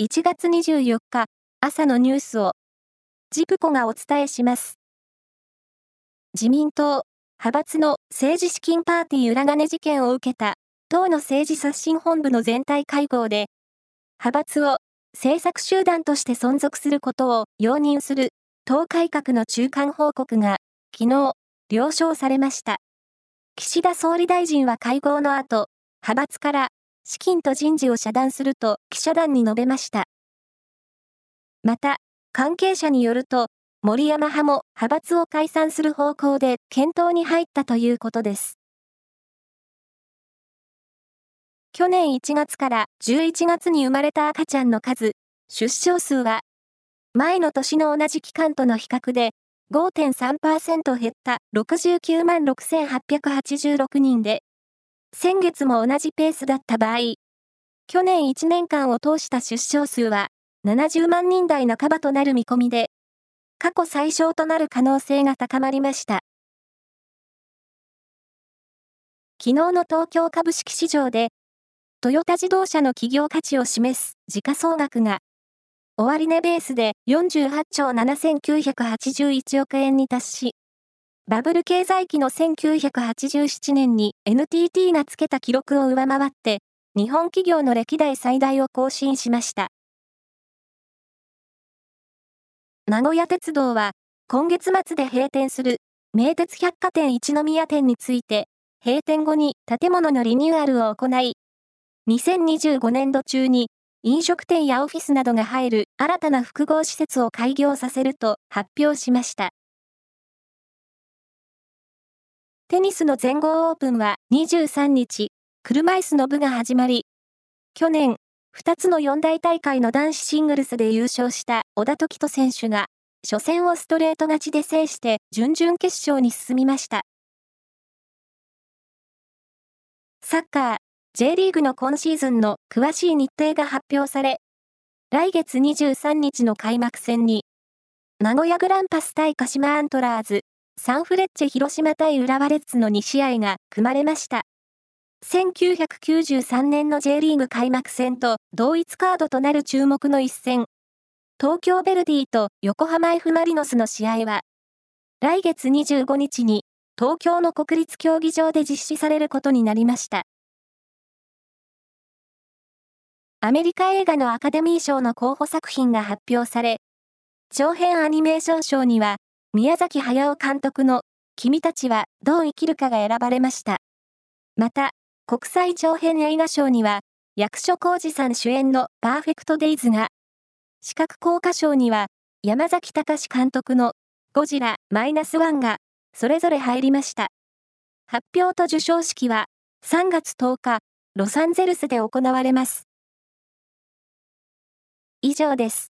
1月24日朝のニュースをジプコがお伝えします。自民党派閥の政治資金パーティー裏金事件を受けた党の政治刷新本部の全体会合で派閥を政策集団として存続することを容認する党改革の中間報告が昨日了承されました。岸田総理大臣は会合の後、派閥から資金と人事を遮断すると記者団に述べました。また、関係者によると、森山派も派閥を解散する方向で検討に入ったということです。去年1月から11月に生まれた赤ちゃんの数、出生数は、前の年の同じ期間との比較で5.3%減った69万6886人で、先月も同じペースだった場合、去年1年間を通した出生数は70万人台半ばとなる見込みで、過去最小となる可能性が高まりました。昨日の東京株式市場で、トヨタ自動車の企業価値を示す時価総額が終値ベースで48兆7981億円に達し、バブル経済期の1987年に NTT がつけた記録を上回って、日本企業の歴代最大を更新しました。名古屋鉄道は、今月末で閉店する、名鉄百貨店一宮店について、閉店後に建物のリニューアルを行い、2025年度中に飲食店やオフィスなどが入る新たな複合施設を開業させると発表しました。テニスの全豪オープンは23日、車椅子の部が始まり、去年、2つの四大大会の男子シングルスで優勝した小田時人選手が、初戦をストレート勝ちで制して準々決勝に進みました。サッカー、J リーグの今シーズンの詳しい日程が発表され、来月23日の開幕戦に、名古屋グランパス対鹿島アントラーズ、サンフレッチェ広島対浦和レッズの2試合が組まれました。1993年の J リーグ開幕戦と同一カードとなる注目の一戦、東京ヴェルディと横浜 F・ マリノスの試合は、来月25日に東京の国立競技場で実施されることになりました。アメリカ映画のアカデミー賞の候補作品が発表され、長編アニメーション賞には、宮崎駿監督の君たちはどう生きるかが選ばれました。また、国際長編映画賞には、役所広司さん主演のパーフェクトデイズが、視覚効果賞には、山崎隆監督のゴジラマイナスワンが、それぞれ入りました。発表と授賞式は、3月10日、ロサンゼルスで行われます。以上です。